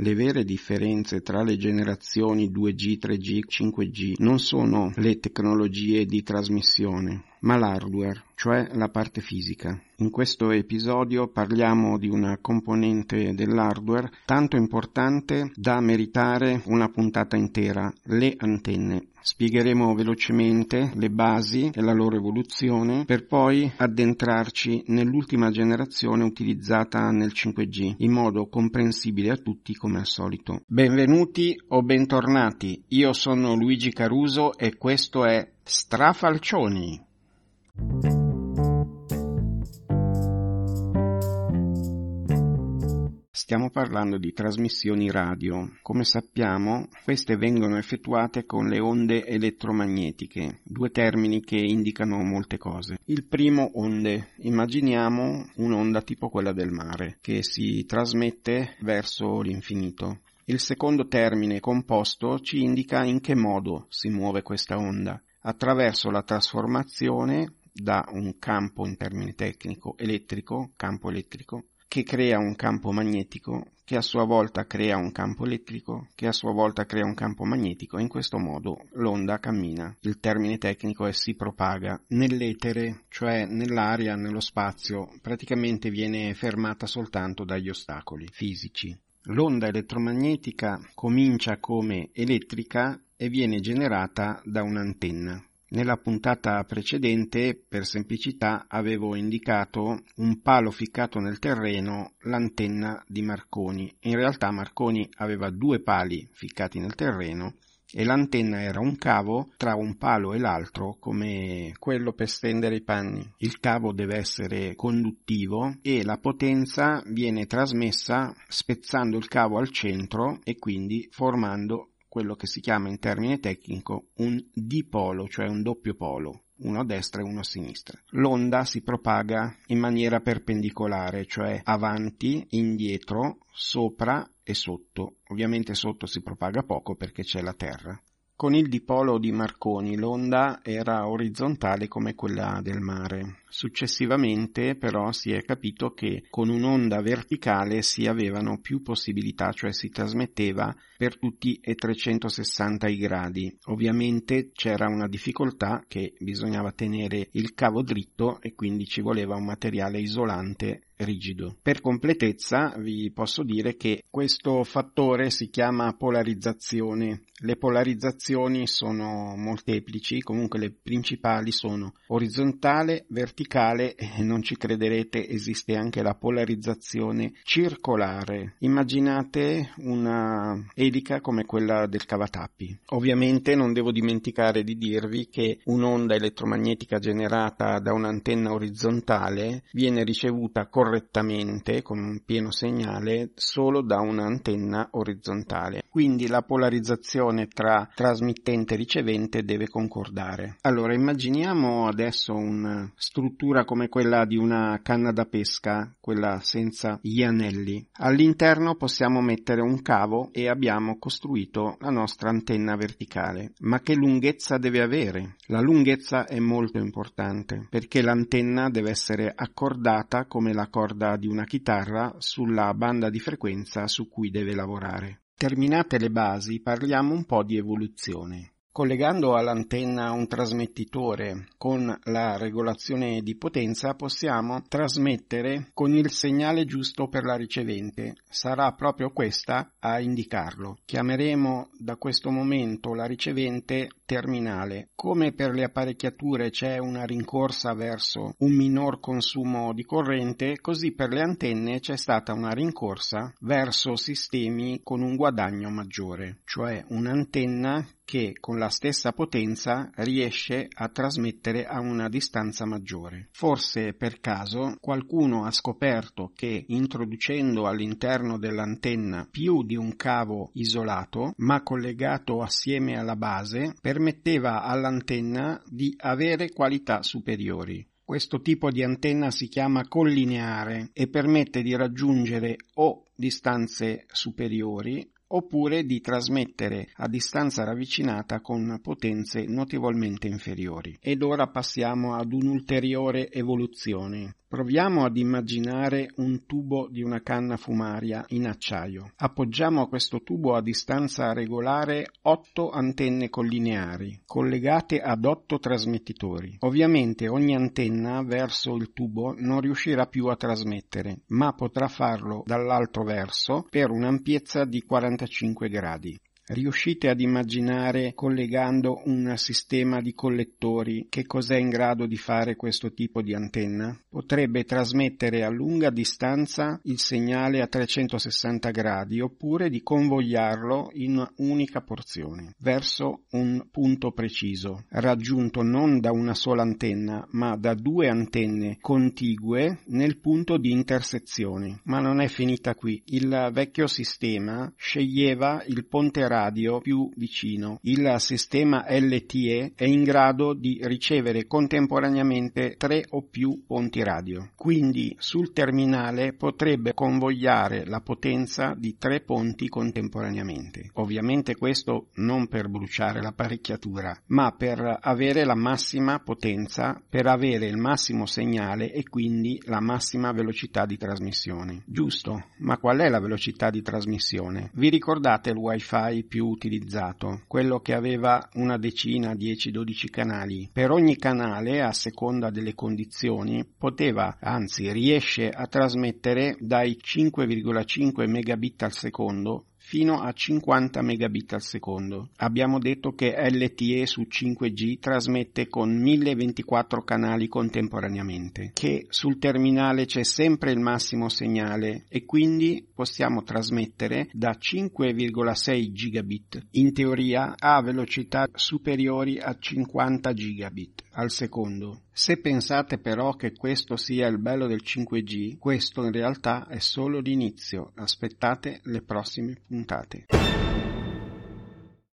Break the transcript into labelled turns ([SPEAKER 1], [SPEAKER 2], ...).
[SPEAKER 1] Le vere differenze tra le generazioni 2G, 3G, 5G non sono le tecnologie di trasmissione, ma l'hardware, cioè la parte fisica. In questo episodio parliamo di una componente dell'hardware tanto importante da meritare una puntata intera, le antenne. Spiegheremo velocemente le basi e la loro evoluzione per poi addentrarci nell'ultima generazione utilizzata nel 5G in modo comprensibile a tutti come al solito. Benvenuti o bentornati, io sono Luigi Caruso e questo è Strafalcioni. Stiamo parlando di trasmissioni radio. Come sappiamo, queste vengono effettuate con le onde elettromagnetiche, due termini che indicano molte cose. Il primo onde, immaginiamo un'onda tipo quella del mare, che si trasmette verso l'infinito. Il secondo termine composto ci indica in che modo si muove questa onda, attraverso la trasformazione da un campo in termine tecnico elettrico, campo elettrico, che crea un campo magnetico, che a sua volta crea un campo elettrico, che a sua volta crea un campo magnetico e in questo modo l'onda cammina. Il termine tecnico è si propaga nell'etere, cioè nell'aria, nello spazio, praticamente viene fermata soltanto dagli ostacoli fisici. L'onda elettromagnetica comincia come elettrica e viene generata da un'antenna. Nella puntata precedente, per semplicità, avevo indicato un palo ficcato nel terreno, l'antenna di Marconi. In realtà Marconi aveva due pali ficcati nel terreno e l'antenna era un cavo tra un palo e l'altro come quello per stendere i panni. Il cavo deve essere conduttivo e la potenza viene trasmessa spezzando il cavo al centro e quindi formando quello che si chiama in termine tecnico un dipolo, cioè un doppio polo uno a destra e uno a sinistra. L'onda si propaga in maniera perpendicolare, cioè avanti, indietro, sopra e sotto. Ovviamente sotto si propaga poco perché c'è la terra. Con il dipolo di Marconi l'onda era orizzontale come quella del mare. Successivamente però si è capito che con un'onda verticale si avevano più possibilità, cioè si trasmetteva per tutti e 360 i gradi. Ovviamente c'era una difficoltà che bisognava tenere il cavo dritto e quindi ci voleva un materiale isolante rigido. Per completezza vi posso dire che questo fattore si chiama polarizzazione. Le polarizzazioni sono molteplici, comunque le principali sono orizzontale, verticale e non ci crederete esiste anche la polarizzazione circolare. Immaginate una elica come quella del cavatappi. Ovviamente non devo dimenticare di dirvi che un'onda elettromagnetica generata da un'antenna orizzontale viene ricevuta correttamente con un pieno segnale solo da un'antenna orizzontale. Quindi la polarizzazione tra trasmittente e ricevente deve concordare. Allora immaginiamo adesso una struttura come quella di una canna da pesca, quella senza gli anelli. All'interno possiamo mettere un cavo e abbiamo costruito la nostra antenna verticale. Ma che lunghezza deve avere? La lunghezza è molto importante perché l'antenna deve essere accordata come la corda di una chitarra sulla banda di frequenza su cui deve lavorare. Terminate le basi, parliamo un po' di evoluzione. Collegando all'antenna un trasmettitore con la regolazione di potenza possiamo trasmettere con il segnale giusto per la ricevente. Sarà proprio questa a indicarlo. Chiameremo da questo momento la ricevente terminale. Come per le apparecchiature c'è una rincorsa verso un minor consumo di corrente, così per le antenne c'è stata una rincorsa verso sistemi con un guadagno maggiore, cioè un'antenna che con la stessa potenza riesce a trasmettere a una distanza maggiore. Forse per caso qualcuno ha scoperto che introducendo all'interno dell'antenna più di un cavo isolato ma collegato assieme alla base permetteva all'antenna di avere qualità superiori. Questo tipo di antenna si chiama collineare e permette di raggiungere o distanze superiori oppure di trasmettere a distanza ravvicinata con potenze notevolmente inferiori. Ed ora passiamo ad un'ulteriore evoluzione. Proviamo ad immaginare un tubo di una canna fumaria in acciaio. Appoggiamo a questo tubo a distanza regolare otto antenne collineari, collegate ad otto trasmettitori. Ovviamente ogni antenna verso il tubo non riuscirà più a trasmettere, ma potrà farlo dall'altro verso per un'ampiezza di 45 gradi. Riuscite ad immaginare, collegando un sistema di collettori, che cos'è in grado di fare questo tipo di antenna? Potrebbe trasmettere a lunga distanza il segnale a 360 gradi oppure di convogliarlo in un'unica porzione, verso un punto preciso, raggiunto non da una sola antenna, ma da due antenne contigue nel punto di intersezione. Ma non è finita qui. Il vecchio sistema sceglieva il ponte radio radio più vicino. Il sistema LTE è in grado di ricevere contemporaneamente tre o più ponti radio. Quindi sul terminale potrebbe convogliare la potenza di tre ponti contemporaneamente. Ovviamente questo non per bruciare l'apparecchiatura, ma per avere la massima potenza, per avere il massimo segnale e quindi la massima velocità di trasmissione. Giusto, ma qual è la velocità di trasmissione? Vi ricordate il wifi più utilizzato, quello che aveva una decina, 10-12 canali. Per ogni canale, a seconda delle condizioni, poteva, anzi riesce a trasmettere dai 5,5 megabit al secondo fino a 50 megabit al secondo. Abbiamo detto che LTE su 5G trasmette con 1024 canali contemporaneamente, che sul terminale c'è sempre il massimo segnale e quindi possiamo trasmettere da 5,6 gigabit in teoria a velocità superiori a 50 gigabit al secondo. Se pensate però che questo sia il bello del 5G, questo in realtà è solo l'inizio. Aspettate le prossime puntate.